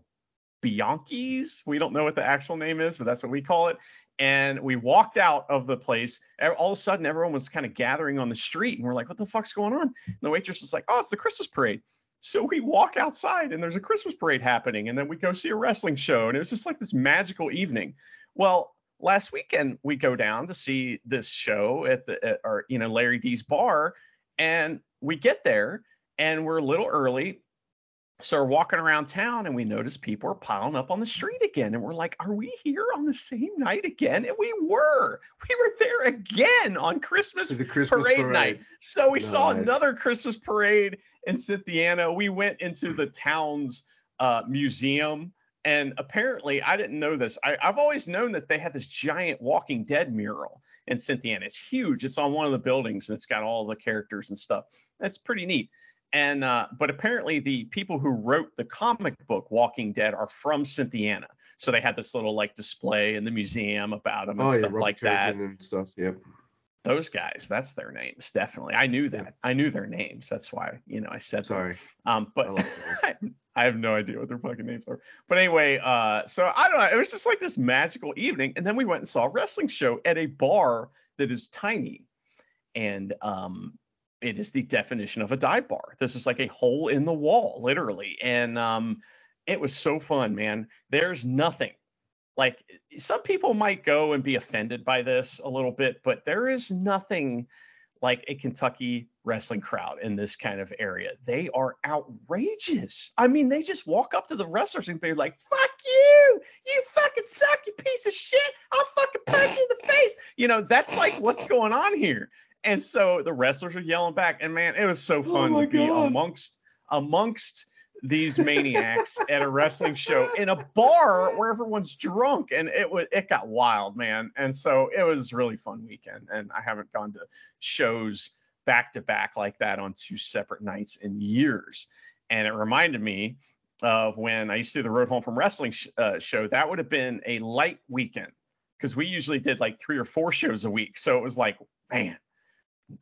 Bianchi's. We don't know what the actual name is, but that's what we call it. And we walked out of the place. All of a sudden, everyone was kind of gathering on the street, and we're like, "What the fuck's going on?" And the waitress is like, "Oh, it's the Christmas parade." So we walk outside, and there's a Christmas parade happening, and then we go see a wrestling show, and it was just like this magical evening. Well, last weekend we go down to see this show at the at our you know Larry D's bar, and we get there, and we're a little early so we're walking around town and we notice people are piling up on the street again. And we're like, are we here on the same night again? And we were. We were there again on Christmas, the Christmas parade, parade, night. So we nice. saw another Christmas parade in Cynthiana. We went into the town's uh, museum. And apparently, I didn't know this. I, have always known that they had this giant Walking Dead mural in Cynthiana. It's huge. It's on one of the buildings and it's got all the characters and stuff. That's pretty neat and uh, but apparently the people who wrote the comic book Walking Dead are from Cynthiana, so they had this little like display in the museum about them and oh, stuff yeah, like that and stuff. Yep. Those guys, that's their names, definitely. I knew that. Yeah. I knew their names. That's why you know I said. Sorry. Them. Um, but I, I, have no idea what their fucking names are. But anyway, uh, so I don't know. It was just like this magical evening, and then we went and saw a wrestling show at a bar that is tiny, and um, it is the definition of a dive bar. This is like a hole in the wall, literally. And um, it was so fun, man. There's nothing like some people might go and be offended by this a little bit, but there is nothing like a Kentucky wrestling crowd in this kind of area. They are outrageous. I mean, they just walk up to the wrestlers and be like, fuck you. You fucking suck, you piece of shit. I'll fucking punch you in the face. You know, that's like what's going on here. And so the wrestlers are yelling back, and man, it was so oh fun oh to be God. amongst amongst these maniacs at a wrestling show in a bar where everyone's drunk, and it was it got wild, man. And so it was really fun weekend, and I haven't gone to shows back to back like that on two separate nights in years. And it reminded me of when I used to do the Road Home from Wrestling sh- uh, show. That would have been a light weekend because we usually did like three or four shows a week. So it was like, man,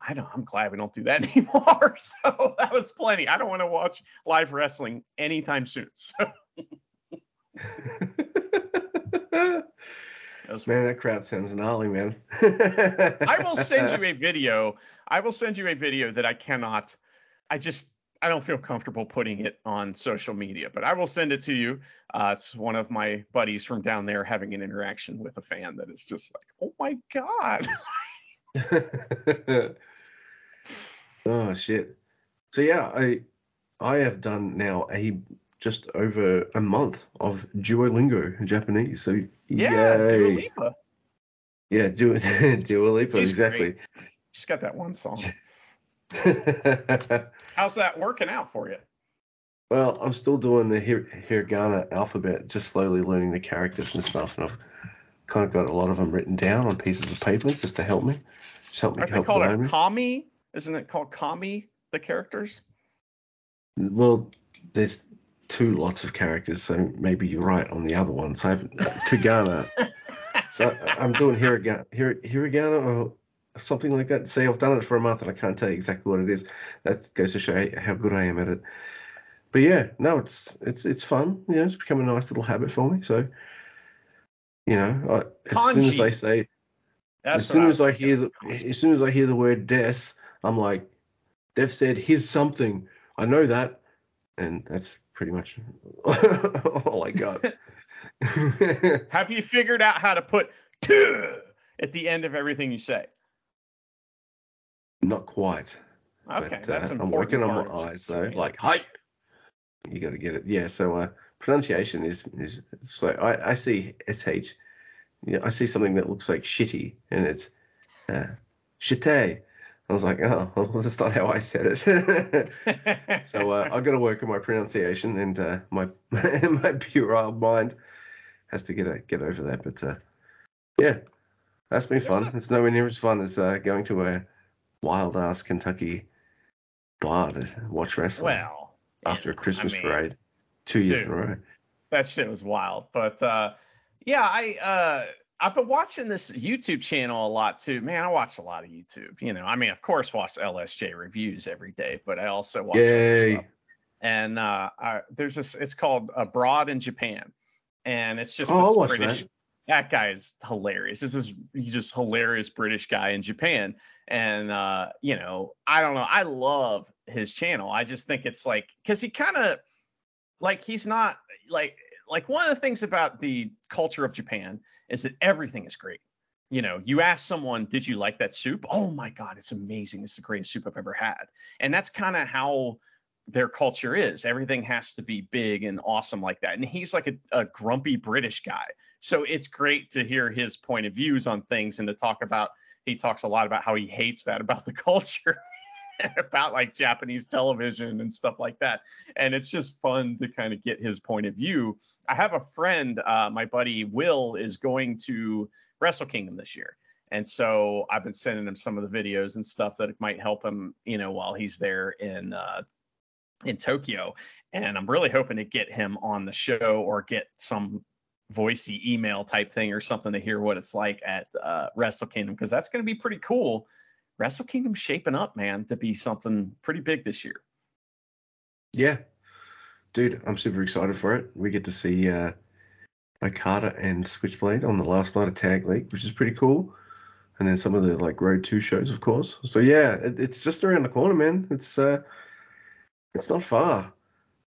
I don't. I'm glad we don't do that anymore. So that was plenty. I don't want to watch live wrestling anytime soon. So. man, that crowd sounds gnarly, man. I will send you a video. I will send you a video that I cannot. I just I don't feel comfortable putting it on social media, but I will send it to you. Uh, it's one of my buddies from down there having an interaction with a fan that is just like, oh my god. oh shit. So yeah, I I have done now a just over a month of Duolingo in Japanese. So yeah, Dua Lipa. Yeah, Dua, Dua Lipa, She's exactly. Great. She's got that one song. How's that working out for you? Well, I'm still doing the hir- hiragana alphabet, just slowly learning the characters and stuff, and I've kind of got a lot of them written down on pieces of paper just to help me. Just help me. Aren't help they called a kami? Isn't it called kami? The characters. Well, there's two lots of characters, so maybe you're right on the other ones. I have uh, Kugana. so uh, I'm doing hiragana, hir, hiragana or something like that. See, I've done it for a month and I can't tell you exactly what it is. That goes to show how good I am at it. But yeah, no, it's it's it's fun. You know, it's become a nice little habit for me. So you know, I, as soon as they say, That's as soon as I, hear the, as soon as I hear the word death, I'm like, "Dev said here's something." I know that, and that's pretty much all I got. Have you figured out how to put at the end of everything you say? Not quite. Okay, but, that's uh, I'm working on my eyes though. Like, hi. You got to get it. Yeah. So uh, pronunciation is is so I, I see sh, you know, I see something that looks like shitty and it's uh. I was like, oh, well, that's not how I said it. so uh, I've got to work on my pronunciation and uh, my my puerile mind has to get a, get over that. But uh, yeah, that's been fun. It's nowhere near as fun as uh, going to a wild ass Kentucky bar to watch wrestling well, after a Christmas I mean, parade two years dude, in a row. That shit was wild. But uh, yeah, I uh, I've been watching this YouTube channel a lot too. Man, I watch a lot of YouTube. You know, I mean, of course, watch LSJ reviews every day, but I also watch Yay. And uh, I, there's this. It's called Abroad in Japan, and it's just oh, this British. That. that guy is hilarious. This is he's just hilarious British guy in Japan, and uh, you know, I don't know. I love his channel. I just think it's like because he kind of like he's not like like one of the things about the culture of Japan is that everything is great. You know, you ask someone, "Did you like that soup?" "Oh my god, it's amazing. It's the greatest soup I've ever had." And that's kind of how their culture is. Everything has to be big and awesome like that. And he's like a, a, grumpy British guy. So it's great to hear his point of views on things and to talk about he talks a lot about how he hates that about the culture. about like Japanese television and stuff like that. And it's just fun to kind of get his point of view. I have a friend, uh, my buddy Will, is going to Wrestle Kingdom this year. And so I've been sending him some of the videos and stuff that might help him, you know, while he's there in uh, in Tokyo. And I'm really hoping to get him on the show or get some voicey email type thing or something to hear what it's like at uh, Wrestle Kingdom because that's going to be pretty cool. Wrestle Kingdom shaping up, man, to be something pretty big this year. Yeah, dude, I'm super excited for it. We get to see uh, Okada and Switchblade on the last night of Tag League, which is pretty cool. And then some of the like Road Two shows, of course. So yeah, it, it's just around the corner, man. It's uh, it's not far.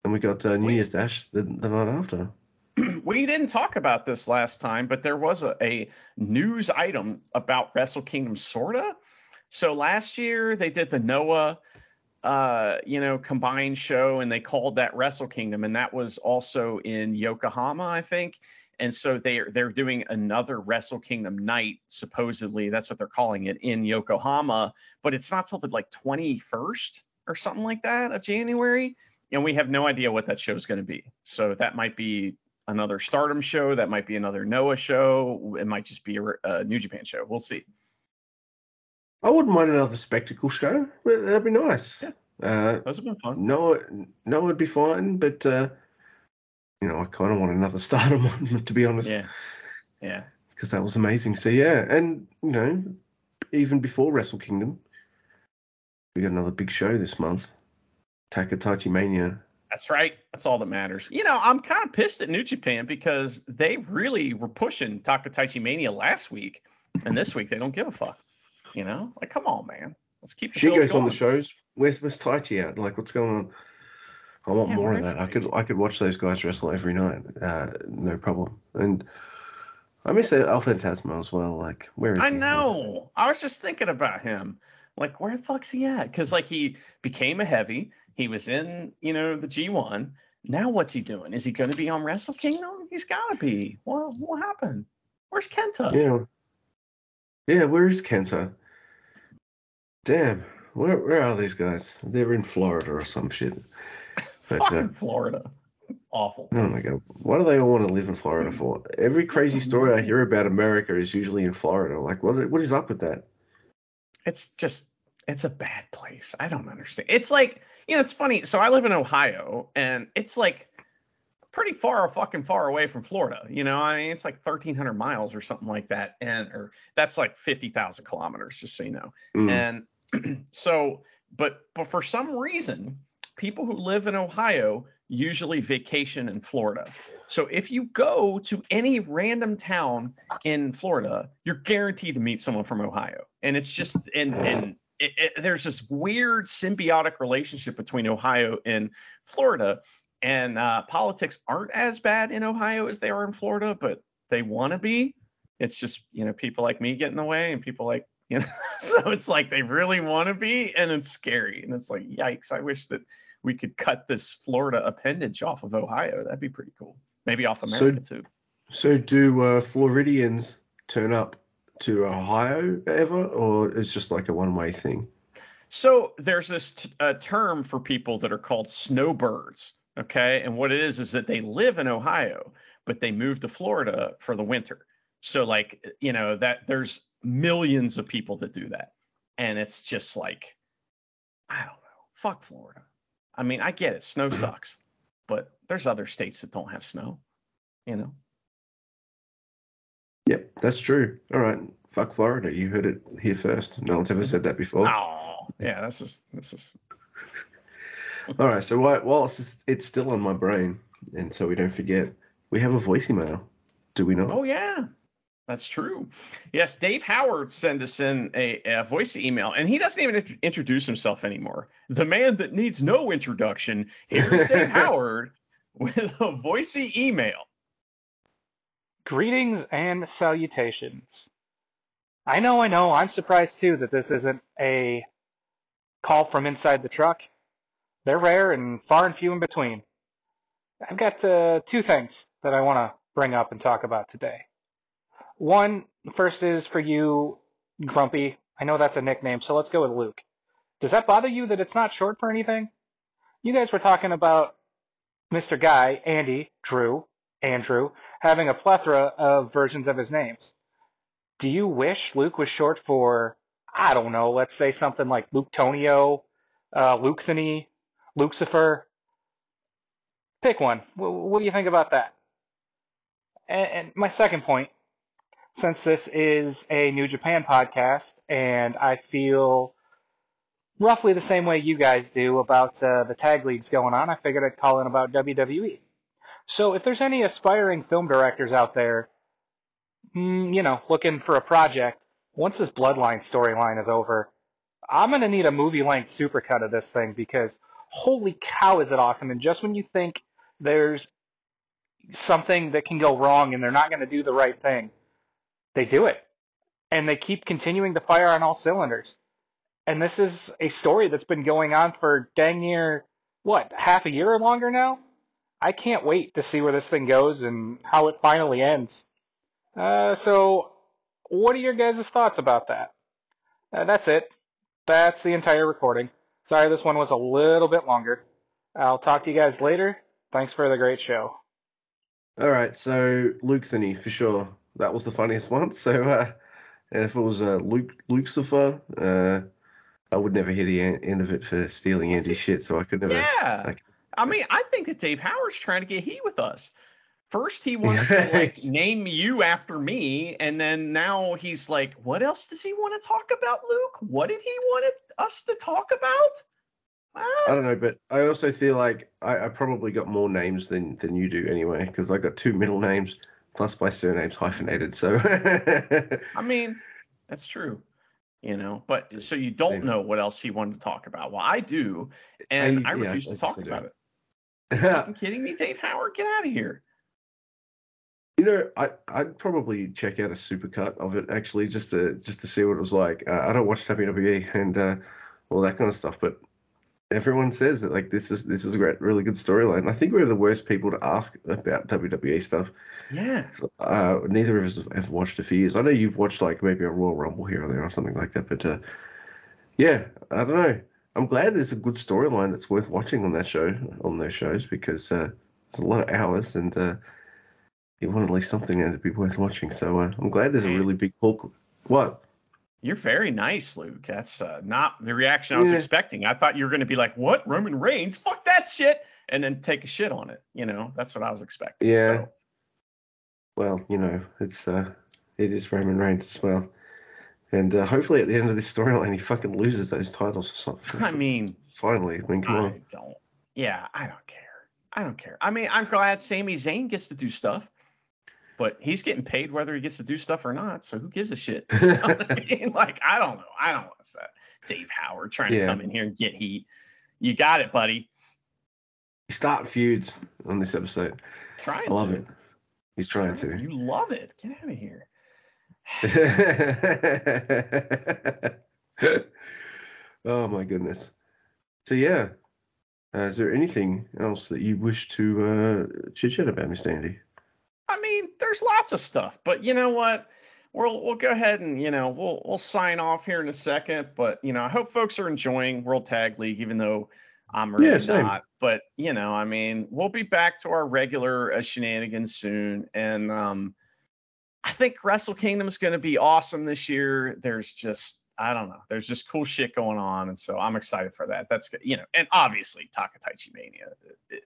And we got uh, New Year's Dash the, the night after. we didn't talk about this last time, but there was a, a news item about Wrestle Kingdom, sorta. So last year they did the Noah, uh, you know, combined show, and they called that Wrestle Kingdom, and that was also in Yokohama, I think. And so they're they're doing another Wrestle Kingdom night, supposedly that's what they're calling it in Yokohama, but it's not something like 21st or something like that of January. And we have no idea what that show is going to be. So that might be another Stardom show. That might be another Noah show. It might just be a, a New Japan show. We'll see. I wouldn't mind another spectacle show. That'd be nice. Yeah. Uh, Those have been fun. No, no, would be fine, but uh, you know, I kind of want another Stardom one, to be honest. Yeah. Yeah. Because that was amazing. So yeah, and you know, even before Wrestle Kingdom, we got another big show this month. Takataichi Mania. That's right. That's all that matters. You know, I'm kind of pissed at New Japan because they really were pushing Takataichi Mania last week, and this week they don't give a fuck. You know, like come on, man. Let's keep. she goes going. on the shows. Where's Miss Taichi at? Like, what's going on? I want yeah, more of that. I could I could watch those guys wrestle every night, uh, no problem. And I miss El Phantasmo as well. Like, where is I he? know. I was just thinking about him. Like, where the fuck's he at? Because like he became a heavy. He was in, you know, the G1. Now what's he doing? Is he going to be on Wrestle Kingdom? He's got to be. What what happened? Where's Kenta? Yeah. Yeah, where's Kenta? Damn, where where are these guys? They're in Florida or some shit. But, uh, Florida. Awful. Oh my god. Why do they all want to live in Florida for? Every crazy story I hear about America is usually in Florida. Like what what is up with that? it's just it's a bad place. I don't understand. It's like, you know, it's funny. So I live in Ohio and it's like pretty far fucking far away from Florida. You know, I mean, it's like 1300 miles or something like that. And, or that's like 50,000 kilometers, just so you know. Mm. And so, but, but for some reason, people who live in Ohio usually vacation in Florida. So if you go to any random town in Florida, you're guaranteed to meet someone from Ohio. And it's just and and it, it, there's this weird symbiotic relationship between Ohio and Florida. And uh, politics aren't as bad in Ohio as they are in Florida, but they want to be. It's just you know people like me get in the way, and people like you know. so it's like they really want to be, and it's scary. And it's like yikes! I wish that we could cut this Florida appendage off of Ohio. That'd be pretty cool. Maybe off America so, too. So do uh, Floridians turn up to Ohio ever, or it's just like a one-way thing? So there's this t- uh, term for people that are called snowbirds. Okay, and what it is is that they live in Ohio, but they move to Florida for the winter. So like you know that there's millions of people that do that, and it's just like I don't know, fuck Florida. I mean, I get it, snow mm-hmm. sucks, but there's other states that don't have snow, you know. Yep, that's true. All right, fuck Florida. You heard it here first. No one's ever said that before. Oh, yeah, this is this is. All right, so while it's, it's still on my brain, and so we don't forget, we have a voice email. Do we not? Oh yeah, that's true. Yes, Dave Howard sent us in a, a voice email, and he doesn't even int- introduce himself anymore. The man that needs no introduction. Here's Dave Howard with a voicey email. Greetings and salutations. I know, I know, I'm surprised too that this isn't a call from inside the truck. They're rare and far and few in between. I've got uh, two things that I want to bring up and talk about today. One, first is for you, Grumpy. I know that's a nickname, so let's go with Luke. Does that bother you that it's not short for anything? You guys were talking about Mr. Guy, Andy, Drew, Andrew, having a plethora of versions of his names. Do you wish Luke was short for, I don't know, let's say something like Luke Tonio, uh, Luke Lucifer? Pick one. What do you think about that? And, and my second point, since this is a New Japan podcast, and I feel roughly the same way you guys do about uh, the tag leagues going on, I figured I'd call in about WWE. So if there's any aspiring film directors out there, mm, you know, looking for a project, once this Bloodline storyline is over, I'm going to need a movie length supercut of this thing because holy cow is it awesome. And just when you think there's something that can go wrong and they're not going to do the right thing, they do it. And they keep continuing to fire on all cylinders. And this is a story that's been going on for dang near, what, half a year or longer now? I can't wait to see where this thing goes and how it finally ends. Uh, so, what are your guys' thoughts about that? Uh, that's it. That's the entire recording. Sorry this one was a little bit longer. I'll talk to you guys later. Thanks for the great show. All right, so Luke Thinny for sure. That was the funniest one. So, uh, and if it was uh, Luke Lucifer, uh, I would never hear the end of it for stealing Andy's shit. So I could never. Yeah. I, I mean, I think that Dave Howard's trying to get heat with us. First, he wants to like name you after me, and then now he's like, "What else does he want to talk about, Luke? What did he want us to talk about?" I don't know, but I also feel like I, I probably got more names than than you do anyway, because I got two middle names plus my surname's hyphenated. So I mean, that's true, you know. But so you don't know what else he wanted to talk about. Well, I do, and I, I refuse yeah, to talk about it. Are you kidding me, Dave Howard? Get out of here. You know, I I'd probably check out a supercut of it actually, just to just to see what it was like. Uh, I don't watch WWE and uh, all that kind of stuff, but everyone says that like this is this is a great, really good storyline. I think we're the worst people to ask about WWE stuff. Yeah. Uh, neither of us have watched a few years. I know you've watched like maybe a Royal Rumble here or there or something like that, but uh, yeah, I don't know. I'm glad there's a good storyline that's worth watching on that show on those shows because uh, it's a lot of hours and uh, you want at least something to be worth watching. So uh, I'm glad there's a really big hook. What? You're very nice, Luke. That's uh, not the reaction I was yeah. expecting. I thought you were going to be like, "What? Roman Reigns? Fuck that shit!" and then take a shit on it. You know, that's what I was expecting. Yeah. So. Well, you know, it's uh, it is Roman Reigns as well, and uh, hopefully at the end of this storyline he fucking loses those titles or something. I mean, finally, I mean, come I on. Don't. Yeah, I don't care. I don't care. I mean, I'm glad Sami Zayn gets to do stuff but he's getting paid whether he gets to do stuff or not. So who gives a shit? You know I mean? Like I don't know. I don't want to say Dave Howard trying yeah. to come in here and get heat. You got it, buddy. Start feuds on this episode. Trying I love to. it. He's trying, to. You love it. Get out of here. oh my goodness. So yeah. Uh, is there anything else that you wish to uh, chit chat about, Mr. Andy? I mean, there's lots of stuff, but you know what? We'll we'll go ahead and you know we'll we'll sign off here in a second. But you know, I hope folks are enjoying World Tag League, even though I'm really yeah, not. But you know, I mean, we'll be back to our regular uh, shenanigans soon, and um, I think Wrestle Kingdom is going to be awesome this year. There's just I don't know. There's just cool shit going on, and so I'm excited for that. That's you know, and obviously Takataichi Mania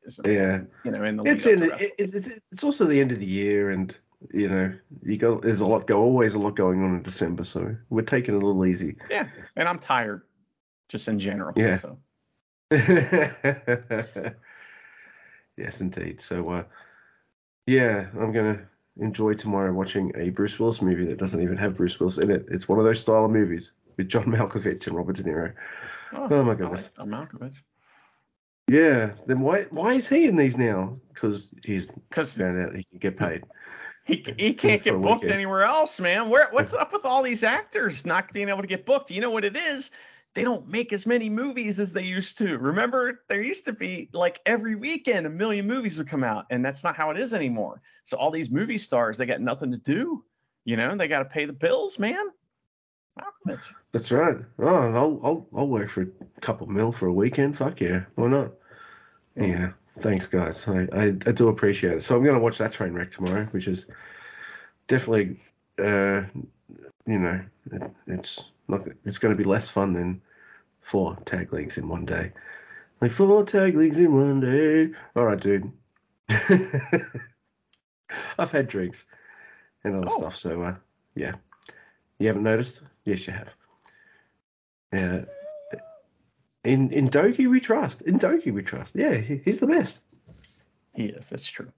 is yeah, you know, in the it's in it's, it's also the end of the year, and you know, you go there's a lot go always a lot going on in December, so we're taking it a little easy. Yeah, and I'm tired, just in general. Yeah. So. yes, indeed. So, uh, Yeah, I'm gonna enjoy tomorrow watching a Bruce Willis movie that doesn't even have Bruce Willis in it. It's one of those style of movies with John Malkovich and Robert De Niro. Oh, oh my goodness. Malkovich. Yeah. Then why why is he in these now? Because he's because found out he can get paid. He, he can't get booked weekend. anywhere else, man. Where what's up with all these actors not being able to get booked? You know what it is? They don't make as many movies as they used to. Remember, there used to be like every weekend a million movies would come out, and that's not how it is anymore. So all these movie stars, they got nothing to do. You know, they got to pay the bills, man. That's right. Oh, I'll, I'll I'll work for a couple mil for a weekend. Fuck yeah, why not? Yeah, thanks guys. I, I, I do appreciate it. So I'm gonna watch that train wreck tomorrow, which is definitely, uh, you know, it, it's not. It's gonna be less fun than four tag leagues in one day. Like four tag leagues in one day. All right, dude. I've had drinks and other oh. stuff, so uh, yeah. You haven't noticed? Yes, you have. Yeah. In in Douki we trust. In Douki we trust. Yeah, he, he's the best. He is. That's true.